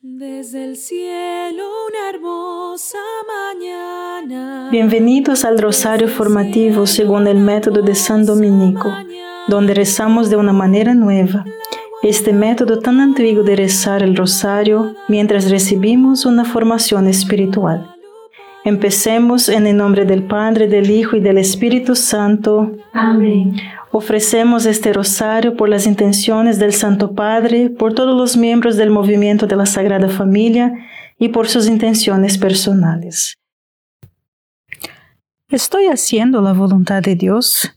Desde el cielo una hermosa mañana. Bienvenidos al Rosario Formativo según el método de San Dominico, donde rezamos de una manera nueva. Este método tan antiguo de rezar el rosario mientras recibimos una formación espiritual. Empecemos en el nombre del Padre, del Hijo y del Espíritu Santo. Amén. Ofrecemos este rosario por las intenciones del Santo Padre, por todos los miembros del movimiento de la Sagrada Familia y por sus intenciones personales. ¿Estoy haciendo la voluntad de Dios?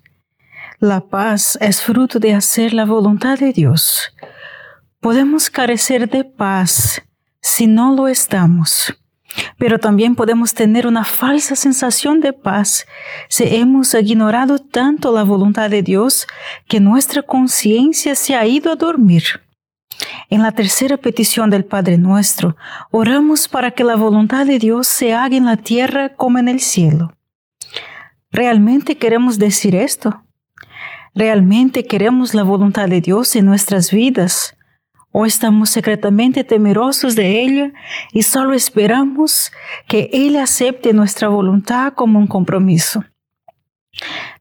La paz es fruto de hacer la voluntad de Dios. Podemos carecer de paz si no lo estamos. Pero también podemos tener una falsa sensación de paz si hemos ignorado tanto la voluntad de Dios que nuestra conciencia se ha ido a dormir. En la tercera petición del Padre nuestro, oramos para que la voluntad de Dios se haga en la tierra como en el cielo. ¿Realmente queremos decir esto? ¿Realmente queremos la voluntad de Dios en nuestras vidas? O estamos secretamente temerosos de ella y solo esperamos que Él acepte nuestra voluntad como un compromiso.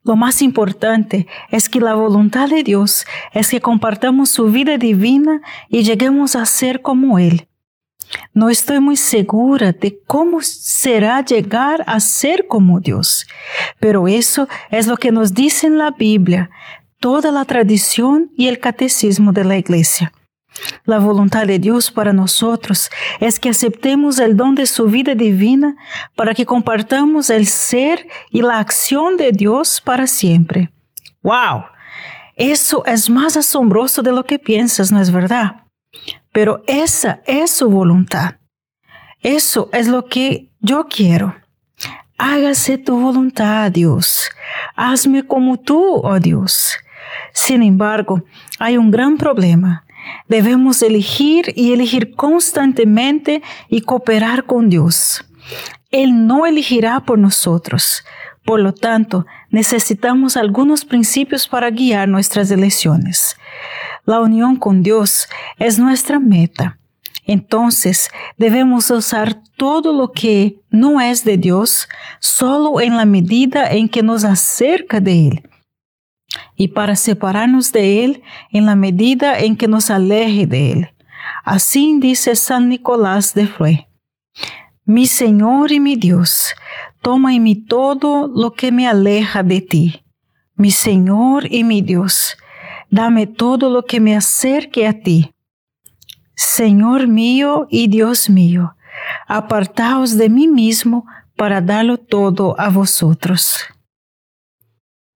Lo más importante es que la voluntad de Dios es que compartamos su vida divina y lleguemos a ser como Él. No estoy muy segura de cómo será llegar a ser como Dios, pero eso es lo que nos dice en la Biblia, toda la tradición y el catecismo de la Iglesia. La voluntad de Dios para nosotros es que aceptemos el don de su vida divina para que compartamos el ser y la acción de Dios para siempre. ¡Wow! Eso es más asombroso de lo que piensas, ¿no es verdad? Pero esa es su voluntad. Eso es lo que yo quiero. Hágase tu voluntad, Dios. Hazme como tú, oh Dios. Sin embargo, hay un gran problema Debemos elegir y elegir constantemente y cooperar con Dios. Él no elegirá por nosotros. Por lo tanto, necesitamos algunos principios para guiar nuestras elecciones. La unión con Dios es nuestra meta. Entonces, debemos usar todo lo que no es de Dios solo en la medida en que nos acerca de Él y para separarnos de Él en la medida en que nos aleje de Él. Así dice San Nicolás de Flue. Mi Señor y mi Dios, toma en mí todo lo que me aleja de ti. Mi Señor y mi Dios, dame todo lo que me acerque a ti. Señor mío y Dios mío, apartaos de mí mismo para darlo todo a vosotros.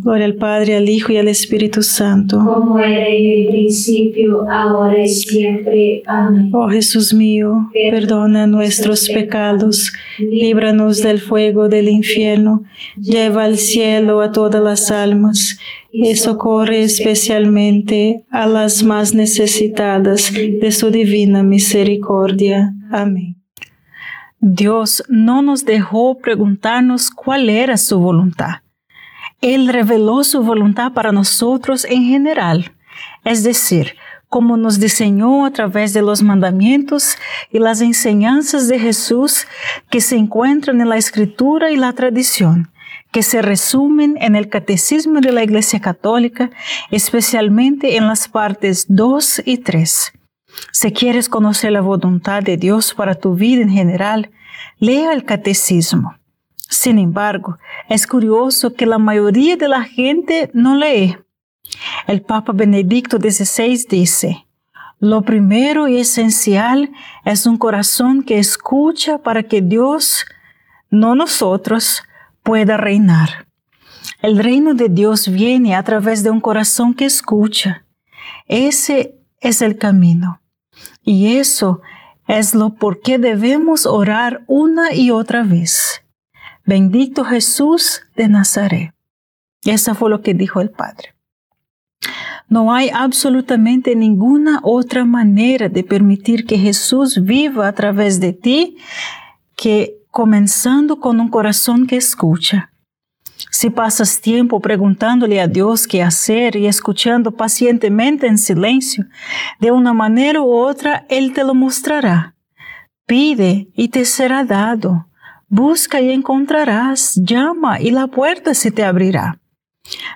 Gloria al Padre, al Hijo y al Espíritu Santo. Como era en el principio, ahora y siempre. Amén. Oh Jesús mío, perdona nuestros pecados, líbranos del fuego del infierno, lleva al cielo a todas las almas y socorre especialmente a las más necesitadas de su divina misericordia. Amén. Dios no nos dejó preguntarnos cuál era su voluntad. Él reveló su voluntad para nosotros en general, es decir, como nos diseñó a través de los mandamientos y las enseñanzas de Jesús que se encuentran en la escritura y la tradición, que se resumen en el Catecismo de la Iglesia Católica, especialmente en las partes 2 y 3. Si quieres conocer la voluntad de Dios para tu vida en general, lea el catecismo. Sin embargo, es curioso que la mayoría de la gente no lee. El Papa Benedicto XVI dice, lo primero y esencial es un corazón que escucha para que Dios, no nosotros, pueda reinar. El reino de Dios viene a través de un corazón que escucha. Ese es el camino. Y eso es lo por qué debemos orar una y otra vez. Bendito Jesús de Nazaret. Eso fue lo que dijo el Padre. No hay absolutamente ninguna otra manera de permitir que Jesús viva a través de ti que comenzando con un corazón que escucha. Si pasas tiempo preguntándole a Dios qué hacer y escuchando pacientemente en silencio, de una manera u otra Él te lo mostrará. Pide y te será dado. Busca y encontrarás. Llama y la puerta se te abrirá.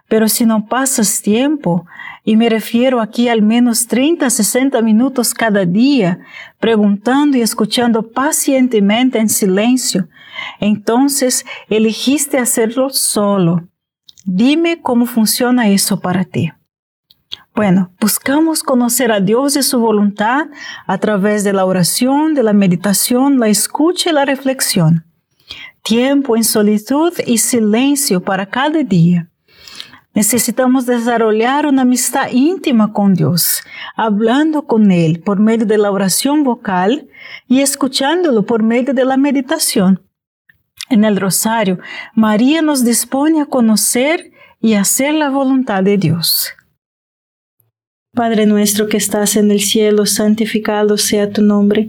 Pero si no pasas tiempo, y me refiero aquí al menos 30, 60 minutos cada día, preguntando y escuchando pacientemente en silencio, entonces elegiste hacerlo solo. Dime cómo funciona eso para ti. Bueno, buscamos conocer a Dios y su voluntad a través de la oración, de la meditación, la escucha y la reflexión. Tiempo en solitud y silencio para cada día. Necesitamos desarrollar una amistad íntima con Dios, hablando con Él por medio de la oración vocal y escuchándolo por medio de la meditación. En el rosario, María nos dispone a conocer y hacer la voluntad de Dios. Padre nuestro que estás en el cielo, santificado sea tu nombre.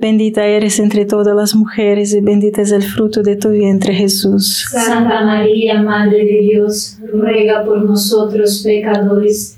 Bendita eres entre todas las mujeres y bendito es el fruto de tu vientre Jesús. Santa María, Madre de Dios, ruega por nosotros pecadores,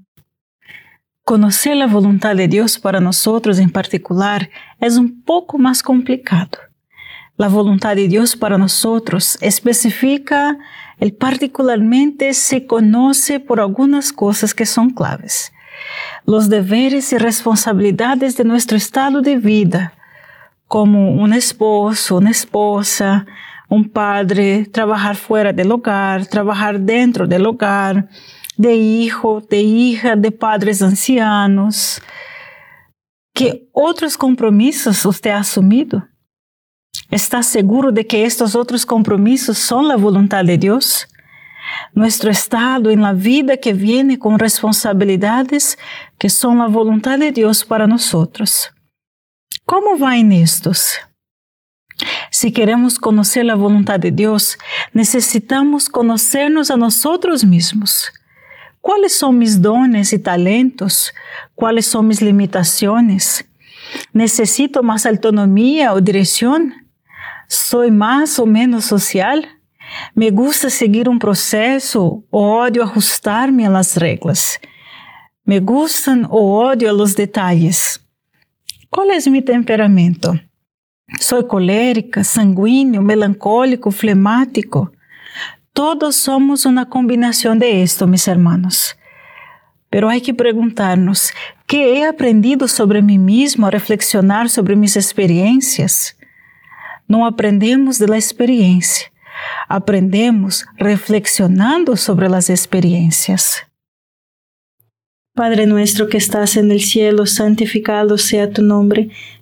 Conocer la voluntad de Dios para nosotros en particular es un poco más complicado. La voluntad de Dios para nosotros especifica el particularmente se conoce por algunas cosas que son claves. Los deberes y responsabilidades de nuestro estado de vida, como un esposo, una esposa, un padre, trabajar fuera del hogar, trabajar dentro del hogar, de hijo, de hija, de padres ancianos. ¿Qué otros compromisos usted ha asumido? ¿Está seguro de que estos otros compromisos son la voluntad de Dios? Nuestro estado en la vida que viene con responsabilidades que son la voluntad de Dios para nosotros. ¿Cómo va en estos? Si queremos conocer la voluntad de Dios, necesitamos conocernos a nosotros mismos. ¿Cuáles son mis dones y talentos? ¿Cuáles son mis limitaciones? ¿Necesito más autonomía o dirección? ¿Soy más o menos social? ¿Me gusta seguir un proceso o odio ajustarme a las reglas? ¿Me gustan o odio los detalles? ¿Cuál es mi temperamento? ¿Soy colérica, sanguíneo, melancólico, flemático? Todos somos una combinación de esto, mis hermanos. Pero hay que preguntarnos, ¿qué he aprendido sobre mí mismo a reflexionar sobre mis experiencias? No aprendemos de la experiencia, aprendemos reflexionando sobre las experiencias. Padre nuestro que estás en el cielo, santificado sea tu nombre.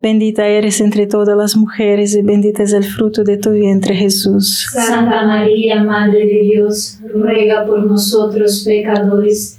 Bendita eres entre todas las mujeres y bendito es el fruto de tu vientre Jesús. Santa María, Madre de Dios, ruega por nosotros pecadores,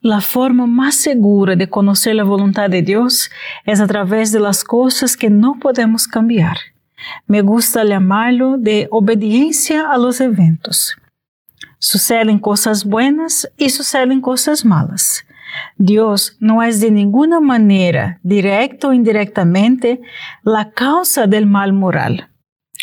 La forma más segura de conocer la voluntad de Dios es a través de las cosas que no podemos cambiar. Me gusta llamarlo de obediencia a los eventos. Suceden cosas buenas y suceden cosas malas. Dios no es de ninguna manera, directa o indirectamente, la causa del mal moral.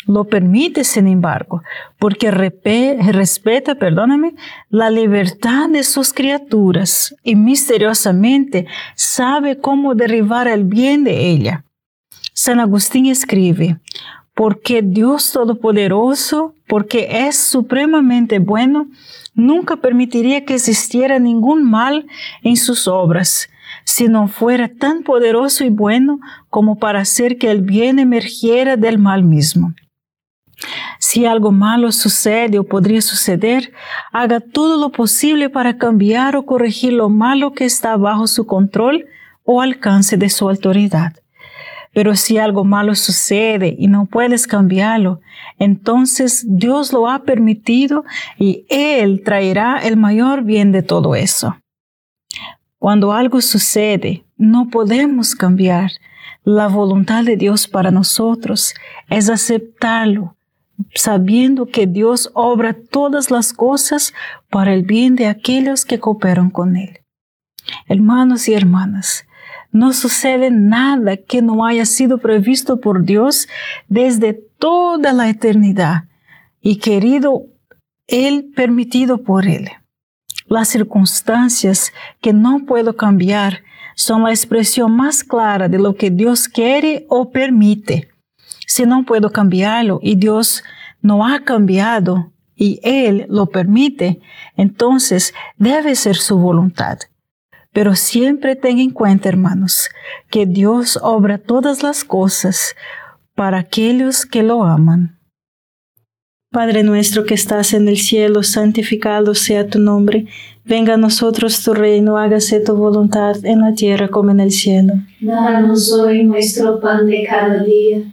Lo permite, sin embargo, porque respeta, perdóname, la libertad de sus criaturas y misteriosamente sabe cómo derribar el bien de ella. San Agustín escribe, porque Dios Todopoderoso, porque es supremamente bueno, nunca permitiría que existiera ningún mal en sus obras, si no fuera tan poderoso y bueno como para hacer que el bien emergiera del mal mismo. Si algo malo sucede o podría suceder, haga todo lo posible para cambiar o corregir lo malo que está bajo su control o alcance de su autoridad. Pero si algo malo sucede y no puedes cambiarlo, entonces Dios lo ha permitido y Él traerá el mayor bien de todo eso. Cuando algo sucede, no podemos cambiar. La voluntad de Dios para nosotros es aceptarlo, sabiendo que Dios obra todas las cosas para el bien de aquellos que cooperan con Él. Hermanos y hermanas, no sucede nada que no haya sido previsto por Dios desde toda la eternidad y querido Él, permitido por Él. Las circunstancias que no puedo cambiar son la expresión más clara de lo que Dios quiere o permite. Si no puedo cambiarlo y Dios no ha cambiado y Él lo permite, entonces debe ser su voluntad. Pero siempre ten en cuenta, hermanos, que Dios obra todas las cosas para aquellos que lo aman. Padre nuestro que estás en el cielo, santificado sea tu nombre. Venga a nosotros tu reino, hágase tu voluntad en la tierra como en el cielo. Danos hoy nuestro pan de cada día.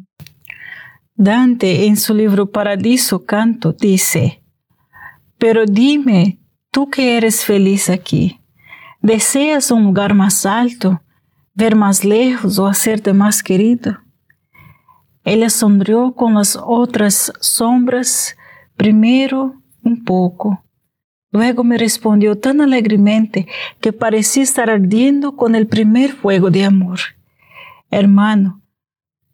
Dante en su libro Paradiso Canto dice, Pero dime, tú que eres feliz aquí, ¿deseas un lugar más alto, ver más lejos o hacerte más querido? Ella sonrió con las otras sombras, primero un poco, luego me respondió tan alegremente que parecía estar ardiendo con el primer fuego de amor. Hermano,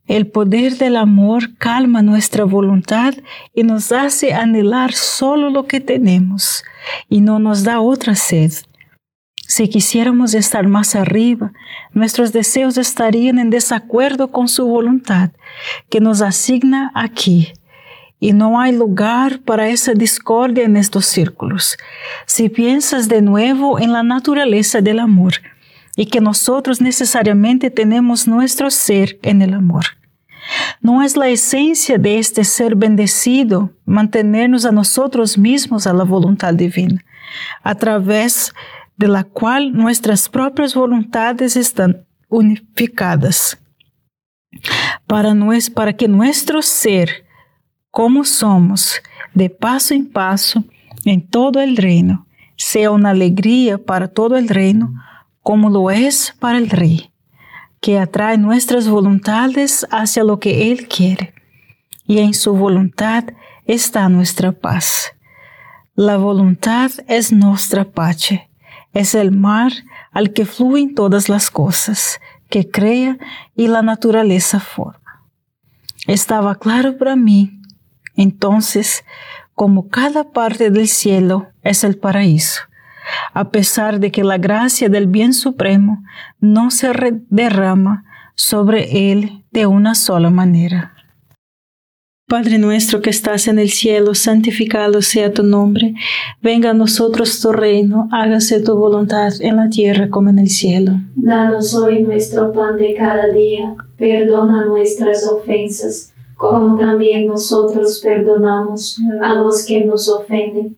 El poder del amor calma nuestra voluntad y nos hace anhelar solo lo que tenemos y no nos da otra sed. Si quisiéramos estar más arriba, nuestros deseos estarían en desacuerdo con su voluntad, que nos asigna aquí. Y no hay lugar para esa discordia en estos círculos. Si piensas de nuevo en la naturaleza del amor y que nosotros necesariamente tenemos nuestro ser en el amor. No es la esencia de este ser bendecido mantenernos a nosotros mismos a la voluntad divina, a través de la cual nuestras propias voluntades están unificadas. Para, para que nuestro ser, como somos, de paso en paso, en todo el reino, sea una alegría para todo el reino, como lo es para el Rey que atrae nuestras voluntades hacia lo que Él quiere, y en su voluntad está nuestra paz. La voluntad es nuestra pache, es el mar al que fluyen todas las cosas, que crea y la naturaleza forma. Estaba claro para mí, entonces, como cada parte del cielo es el paraíso, a pesar de que la gracia del bien supremo no se derrama sobre él de una sola manera. Padre nuestro que estás en el cielo, santificado sea tu nombre, venga a nosotros tu reino, hágase tu voluntad en la tierra como en el cielo. Danos hoy nuestro pan de cada día, perdona nuestras ofensas, como también nosotros perdonamos a los que nos ofenden